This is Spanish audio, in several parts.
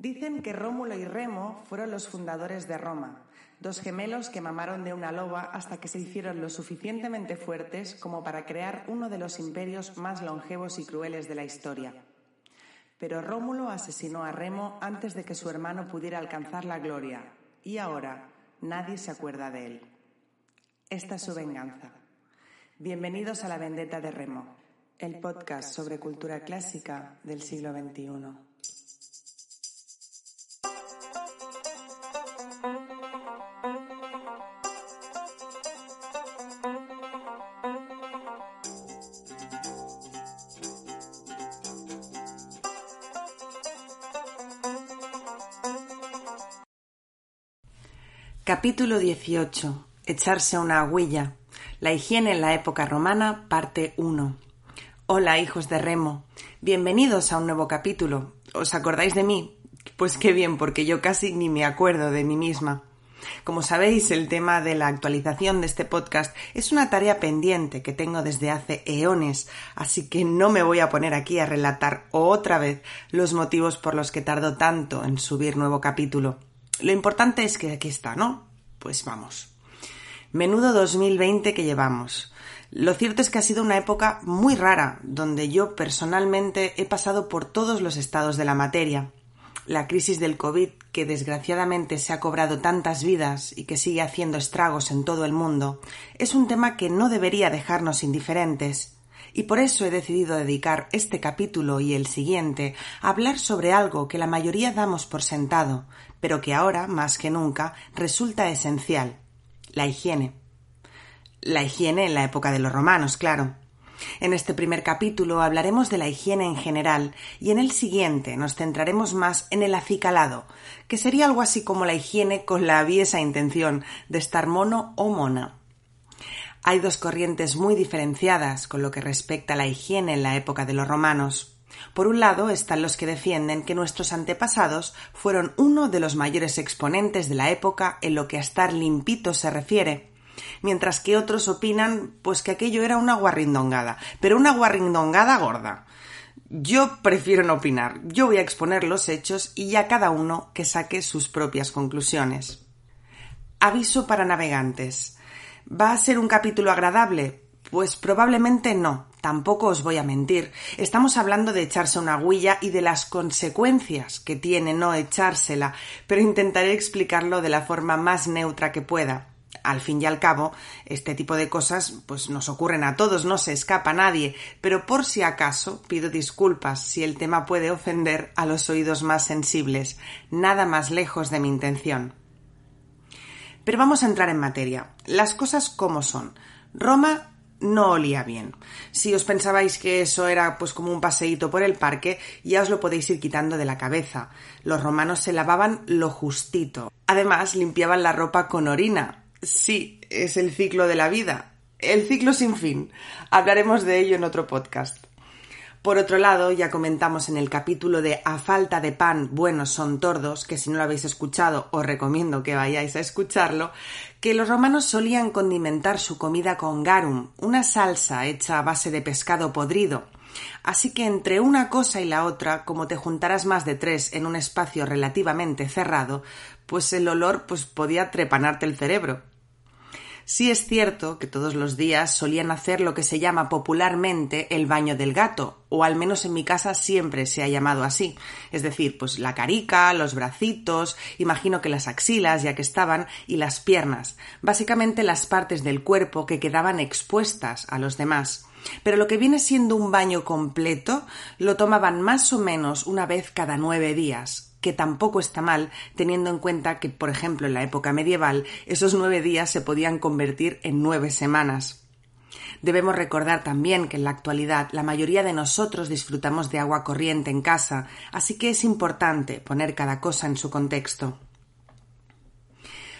Dicen que Rómulo y Remo fueron los fundadores de Roma, dos gemelos que mamaron de una loba hasta que se hicieron lo suficientemente fuertes como para crear uno de los imperios más longevos y crueles de la historia. Pero Rómulo asesinó a Remo antes de que su hermano pudiera alcanzar la gloria, y ahora nadie se acuerda de él. Esta es su venganza. Bienvenidos a La Vendetta de Remo, el podcast sobre cultura clásica del siglo XXI. Capítulo 18. Echarse una agüilla. La higiene en la época romana, parte 1. Hola, hijos de Remo. Bienvenidos a un nuevo capítulo. ¿Os acordáis de mí? Pues qué bien, porque yo casi ni me acuerdo de mí misma. Como sabéis, el tema de la actualización de este podcast es una tarea pendiente que tengo desde hace eones, así que no me voy a poner aquí a relatar otra vez los motivos por los que tardo tanto en subir nuevo capítulo. Lo importante es que aquí está, ¿no? Pues vamos. Menudo 2020 que llevamos. Lo cierto es que ha sido una época muy rara, donde yo personalmente he pasado por todos los estados de la materia. La crisis del COVID, que desgraciadamente se ha cobrado tantas vidas y que sigue haciendo estragos en todo el mundo, es un tema que no debería dejarnos indiferentes y por eso he decidido dedicar este capítulo y el siguiente a hablar sobre algo que la mayoría damos por sentado, pero que ahora, más que nunca, resulta esencial la higiene. La higiene en la época de los romanos, claro. En este primer capítulo hablaremos de la higiene en general y en el siguiente nos centraremos más en el acicalado, que sería algo así como la higiene con la aviesa intención de estar mono o mona. Hay dos corrientes muy diferenciadas con lo que respecta a la higiene en la época de los romanos. Por un lado están los que defienden que nuestros antepasados fueron uno de los mayores exponentes de la época en lo que a estar limpito se refiere, mientras que otros opinan pues que aquello era una guarrindongada, pero una guarrindongada gorda. Yo prefiero no opinar, yo voy a exponer los hechos y ya cada uno que saque sus propias conclusiones. Aviso para navegantes. ¿Va a ser un capítulo agradable? Pues probablemente no, tampoco os voy a mentir. Estamos hablando de echarse una huilla y de las consecuencias que tiene no echársela, pero intentaré explicarlo de la forma más neutra que pueda. Al fin y al cabo, este tipo de cosas pues nos ocurren a todos, no se escapa a nadie, pero por si acaso pido disculpas si el tema puede ofender a los oídos más sensibles, nada más lejos de mi intención. Pero vamos a entrar en materia. Las cosas como son. Roma no olía bien. Si os pensabais que eso era pues como un paseíto por el parque, ya os lo podéis ir quitando de la cabeza. Los romanos se lavaban lo justito. Además, limpiaban la ropa con orina. Sí, es el ciclo de la vida. El ciclo sin fin. Hablaremos de ello en otro podcast. Por otro lado, ya comentamos en el capítulo de A falta de pan, buenos son tordos, que si no lo habéis escuchado os recomiendo que vayáis a escucharlo, que los romanos solían condimentar su comida con garum, una salsa hecha a base de pescado podrido. Así que entre una cosa y la otra, como te juntaras más de tres en un espacio relativamente cerrado, pues el olor pues podía trepanarte el cerebro. Sí es cierto que todos los días solían hacer lo que se llama popularmente el baño del gato, o al menos en mi casa siempre se ha llamado así. Es decir, pues la carica, los bracitos, imagino que las axilas ya que estaban, y las piernas, básicamente las partes del cuerpo que quedaban expuestas a los demás. Pero lo que viene siendo un baño completo lo tomaban más o menos una vez cada nueve días, que tampoco está mal, teniendo en cuenta que, por ejemplo, en la época medieval, esos nueve días se podían convertir en nueve semanas. Debemos recordar también que en la actualidad la mayoría de nosotros disfrutamos de agua corriente en casa, así que es importante poner cada cosa en su contexto.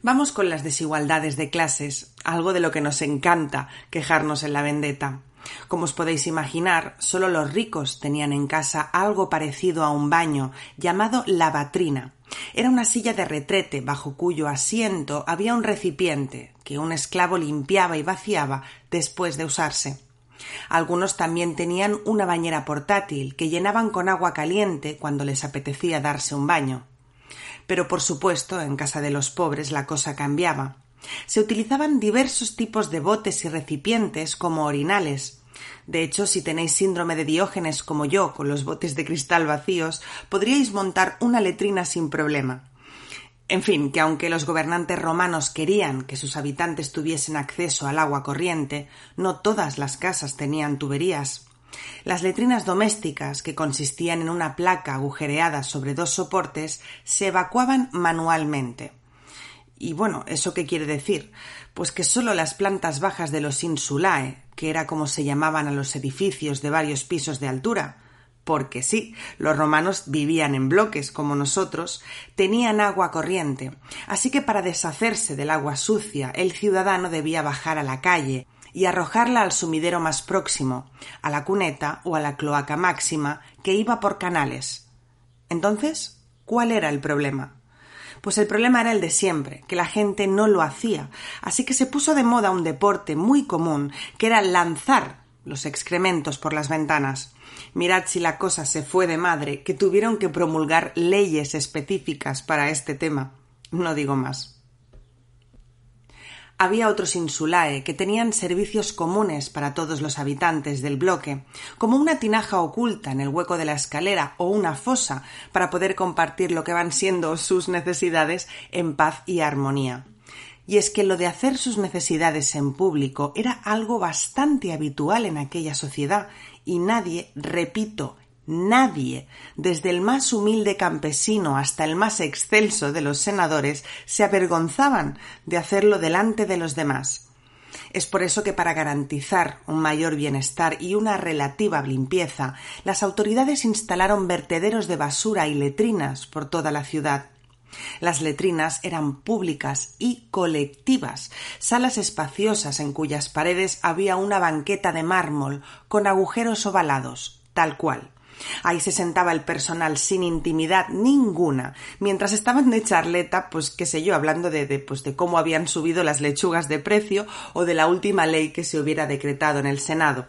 Vamos con las desigualdades de clases, algo de lo que nos encanta quejarnos en la vendetta. Como os podéis imaginar, solo los ricos tenían en casa algo parecido a un baño llamado lavatrina. Era una silla de retrete bajo cuyo asiento había un recipiente que un esclavo limpiaba y vaciaba después de usarse. Algunos también tenían una bañera portátil que llenaban con agua caliente cuando les apetecía darse un baño. Pero por supuesto, en casa de los pobres la cosa cambiaba. Se utilizaban diversos tipos de botes y recipientes como orinales. De hecho, si tenéis síndrome de Diógenes como yo, con los botes de cristal vacíos, podríais montar una letrina sin problema. En fin, que aunque los gobernantes romanos querían que sus habitantes tuviesen acceso al agua corriente, no todas las casas tenían tuberías. Las letrinas domésticas, que consistían en una placa agujereada sobre dos soportes, se evacuaban manualmente. Y bueno, ¿eso qué quiere decir? Pues que solo las plantas bajas de los insulae, que era como se llamaban a los edificios de varios pisos de altura, porque sí, los romanos vivían en bloques como nosotros, tenían agua corriente, así que para deshacerse del agua sucia el ciudadano debía bajar a la calle y arrojarla al sumidero más próximo, a la cuneta o a la cloaca máxima que iba por canales. Entonces, ¿cuál era el problema? Pues el problema era el de siempre, que la gente no lo hacía, así que se puso de moda un deporte muy común, que era lanzar los excrementos por las ventanas. Mirad si la cosa se fue de madre, que tuvieron que promulgar leyes específicas para este tema. No digo más había otros insulae que tenían servicios comunes para todos los habitantes del bloque, como una tinaja oculta en el hueco de la escalera o una fosa para poder compartir lo que van siendo sus necesidades en paz y armonía. Y es que lo de hacer sus necesidades en público era algo bastante habitual en aquella sociedad y nadie, repito, Nadie, desde el más humilde campesino hasta el más excelso de los senadores, se avergonzaban de hacerlo delante de los demás. Es por eso que para garantizar un mayor bienestar y una relativa limpieza, las autoridades instalaron vertederos de basura y letrinas por toda la ciudad. Las letrinas eran públicas y colectivas, salas espaciosas en cuyas paredes había una banqueta de mármol con agujeros ovalados, tal cual. Ahí se sentaba el personal sin intimidad ninguna, mientras estaban de charleta, pues qué sé yo, hablando de, de, pues, de cómo habían subido las lechugas de precio o de la última ley que se hubiera decretado en el Senado.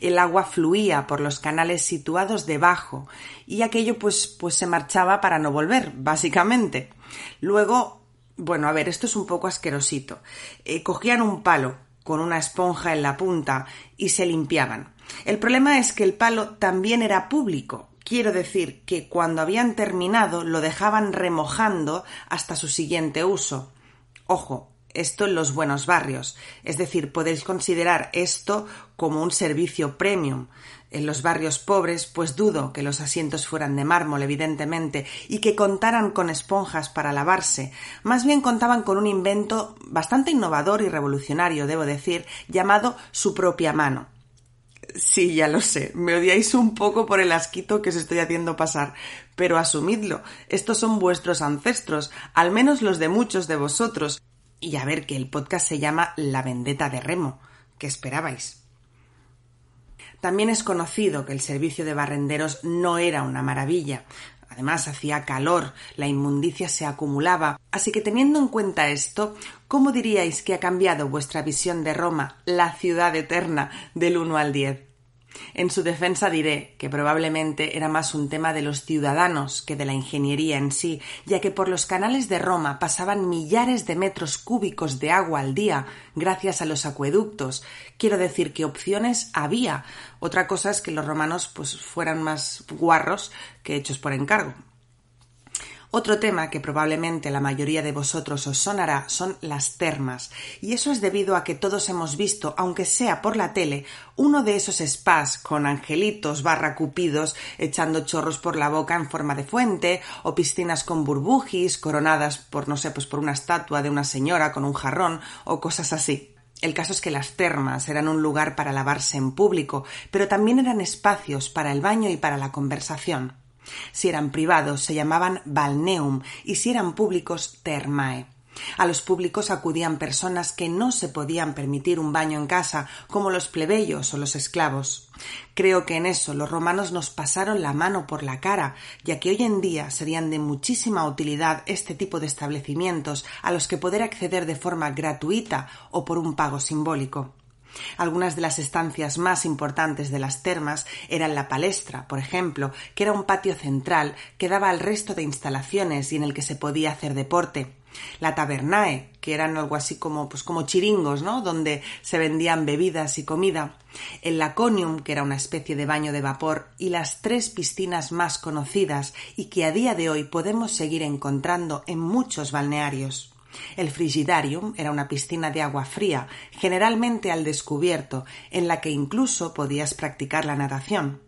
El agua fluía por los canales situados debajo y aquello pues, pues se marchaba para no volver, básicamente. Luego, bueno, a ver, esto es un poco asquerosito. Eh, cogían un palo con una esponja en la punta y se limpiaban. El problema es que el palo también era público. Quiero decir que cuando habían terminado lo dejaban remojando hasta su siguiente uso. Ojo, esto en los buenos barrios. Es decir, podéis considerar esto como un servicio premium. En los barrios pobres, pues dudo que los asientos fueran de mármol, evidentemente, y que contaran con esponjas para lavarse. Más bien contaban con un invento bastante innovador y revolucionario, debo decir, llamado su propia mano. Sí, ya lo sé. Me odiáis un poco por el asquito que os estoy haciendo pasar. Pero asumidlo. Estos son vuestros ancestros, al menos los de muchos de vosotros. Y a ver que el podcast se llama La vendetta de Remo. ¿Qué esperabais? También es conocido que el servicio de barrenderos no era una maravilla. Además, hacía calor, la inmundicia se acumulaba. Así que teniendo en cuenta esto, ¿cómo diríais que ha cambiado vuestra visión de Roma, la ciudad eterna, del 1 al 10? En su defensa diré que probablemente era más un tema de los ciudadanos que de la ingeniería en sí, ya que por los canales de Roma pasaban millares de metros cúbicos de agua al día gracias a los acueductos. Quiero decir que opciones había. Otra cosa es que los romanos pues fueran más guarros que hechos por encargo. Otro tema que probablemente la mayoría de vosotros os sonará son las termas, y eso es debido a que todos hemos visto, aunque sea por la tele, uno de esos spas con angelitos barra cupidos echando chorros por la boca en forma de fuente, o piscinas con burbujis coronadas por no sé, pues por una estatua de una señora con un jarrón, o cosas así. El caso es que las termas eran un lugar para lavarse en público, pero también eran espacios para el baño y para la conversación. Si eran privados se llamaban balneum y si eran públicos termae. A los públicos acudían personas que no se podían permitir un baño en casa, como los plebeyos o los esclavos. Creo que en eso los romanos nos pasaron la mano por la cara, ya que hoy en día serían de muchísima utilidad este tipo de establecimientos a los que poder acceder de forma gratuita o por un pago simbólico. Algunas de las estancias más importantes de las termas eran la palestra, por ejemplo, que era un patio central que daba al resto de instalaciones y en el que se podía hacer deporte. La tabernae, que eran algo así como, pues como chiringos, ¿no? Donde se vendían bebidas y comida. El laconium, que era una especie de baño de vapor, y las tres piscinas más conocidas y que a día de hoy podemos seguir encontrando en muchos balnearios. El frigidarium era una piscina de agua fría, generalmente al descubierto, en la que incluso podías practicar la natación.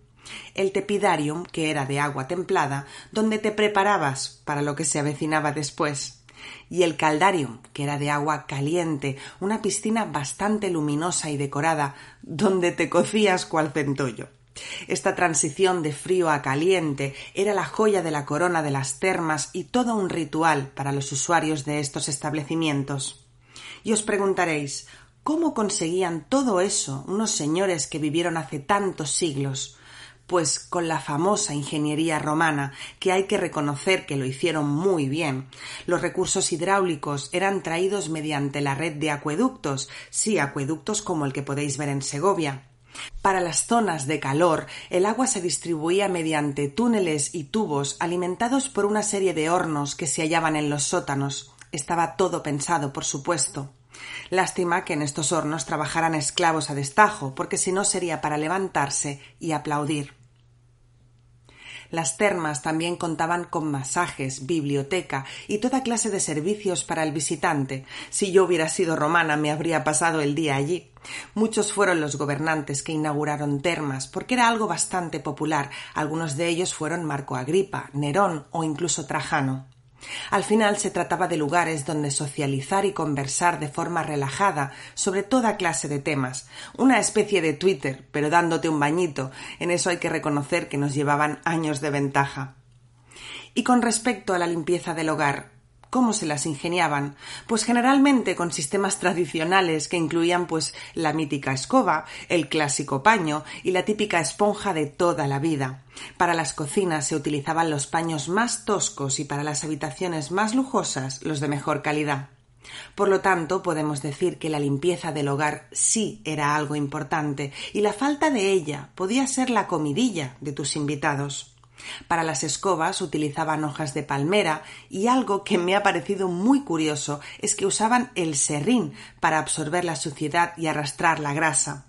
El tepidarium, que era de agua templada, donde te preparabas para lo que se avecinaba después y el caldarium, que era de agua caliente, una piscina bastante luminosa y decorada, donde te cocías cual centollo. Esta transición de frío a caliente era la joya de la corona de las termas y todo un ritual para los usuarios de estos establecimientos. Y os preguntaréis, ¿cómo conseguían todo eso unos señores que vivieron hace tantos siglos? pues con la famosa ingeniería romana, que hay que reconocer que lo hicieron muy bien. Los recursos hidráulicos eran traídos mediante la red de acueductos, sí, acueductos como el que podéis ver en Segovia. Para las zonas de calor, el agua se distribuía mediante túneles y tubos alimentados por una serie de hornos que se hallaban en los sótanos. Estaba todo pensado, por supuesto. Lástima que en estos hornos trabajaran esclavos a destajo, porque si no sería para levantarse y aplaudir. Las termas también contaban con masajes, biblioteca y toda clase de servicios para el visitante. Si yo hubiera sido romana me habría pasado el día allí. Muchos fueron los gobernantes que inauguraron termas, porque era algo bastante popular. Algunos de ellos fueron Marco Agripa, Nerón o incluso Trajano. Al final se trataba de lugares donde socializar y conversar de forma relajada sobre toda clase de temas, una especie de Twitter, pero dándote un bañito. En eso hay que reconocer que nos llevaban años de ventaja. Y con respecto a la limpieza del hogar, ¿Cómo se las ingeniaban? Pues generalmente con sistemas tradicionales que incluían pues la mítica escoba, el clásico paño y la típica esponja de toda la vida. Para las cocinas se utilizaban los paños más toscos y para las habitaciones más lujosas los de mejor calidad. Por lo tanto, podemos decir que la limpieza del hogar sí era algo importante y la falta de ella podía ser la comidilla de tus invitados. Para las escobas utilizaban hojas de palmera y algo que me ha parecido muy curioso es que usaban el serrín para absorber la suciedad y arrastrar la grasa.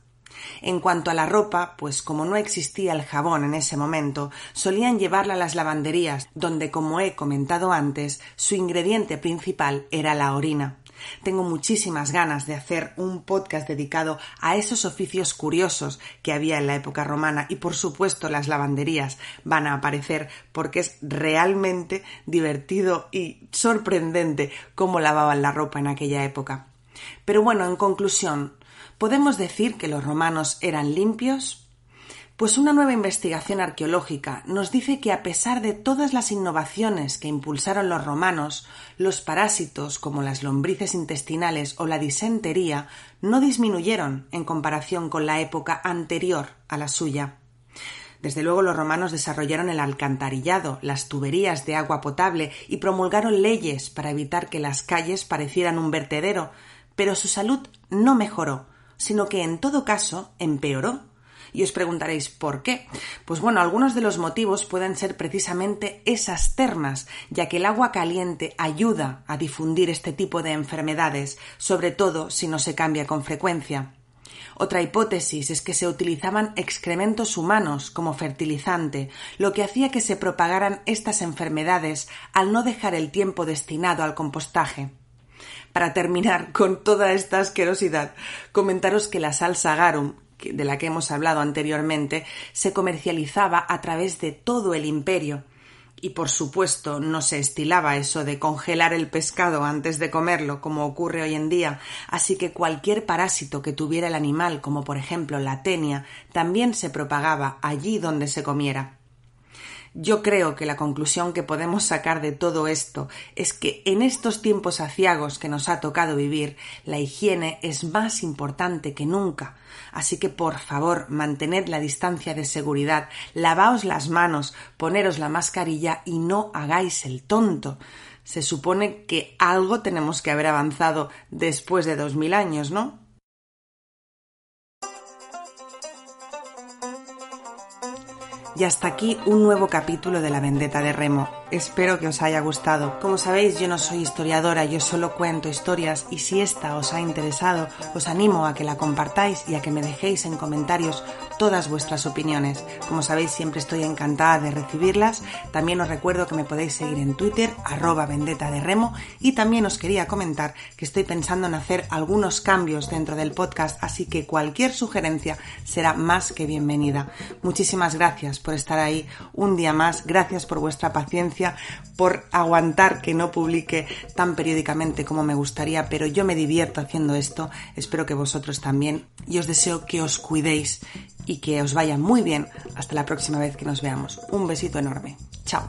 En cuanto a la ropa, pues como no existía el jabón en ese momento, solían llevarla a las lavanderías, donde, como he comentado antes, su ingrediente principal era la orina. Tengo muchísimas ganas de hacer un podcast dedicado a esos oficios curiosos que había en la época romana y por supuesto las lavanderías van a aparecer porque es realmente divertido y sorprendente cómo lavaban la ropa en aquella época. Pero bueno, en conclusión, ¿podemos decir que los romanos eran limpios? Pues una nueva investigación arqueológica nos dice que a pesar de todas las innovaciones que impulsaron los romanos, los parásitos como las lombrices intestinales o la disentería no disminuyeron en comparación con la época anterior a la suya. Desde luego los romanos desarrollaron el alcantarillado, las tuberías de agua potable y promulgaron leyes para evitar que las calles parecieran un vertedero, pero su salud no mejoró, sino que en todo caso empeoró y os preguntaréis ¿por qué? Pues bueno, algunos de los motivos pueden ser precisamente esas termas, ya que el agua caliente ayuda a difundir este tipo de enfermedades, sobre todo si no se cambia con frecuencia. Otra hipótesis es que se utilizaban excrementos humanos como fertilizante, lo que hacía que se propagaran estas enfermedades al no dejar el tiempo destinado al compostaje. Para terminar con toda esta asquerosidad, comentaros que la salsa garum, de la que hemos hablado anteriormente, se comercializaba a través de todo el imperio Y por supuesto no se estilaba eso de congelar el pescado antes de comerlo, como ocurre hoy en día, así que cualquier parásito que tuviera el animal, como por ejemplo la tenia, también se propagaba allí donde se comiera. Yo creo que la conclusión que podemos sacar de todo esto es que en estos tiempos aciagos que nos ha tocado vivir, la higiene es más importante que nunca. Así que por favor, mantened la distancia de seguridad, lavaos las manos, poneros la mascarilla y no hagáis el tonto. Se supone que algo tenemos que haber avanzado después de dos mil años, ¿no? Y hasta aquí un nuevo capítulo de La Vendetta de Remo. Espero que os haya gustado. Como sabéis, yo no soy historiadora, yo solo cuento historias y si esta os ha interesado, os animo a que la compartáis y a que me dejéis en comentarios todas vuestras opiniones. Como sabéis, siempre estoy encantada de recibirlas. También os recuerdo que me podéis seguir en Twitter, arroba vendetta de remo, y también os quería comentar que estoy pensando en hacer algunos cambios dentro del podcast, así que cualquier sugerencia será más que bienvenida. Muchísimas gracias por estar ahí un día más, gracias por vuestra por aguantar que no publique tan periódicamente como me gustaría, pero yo me divierto haciendo esto, espero que vosotros también y os deseo que os cuidéis y que os vaya muy bien hasta la próxima vez que nos veamos. Un besito enorme. Chao.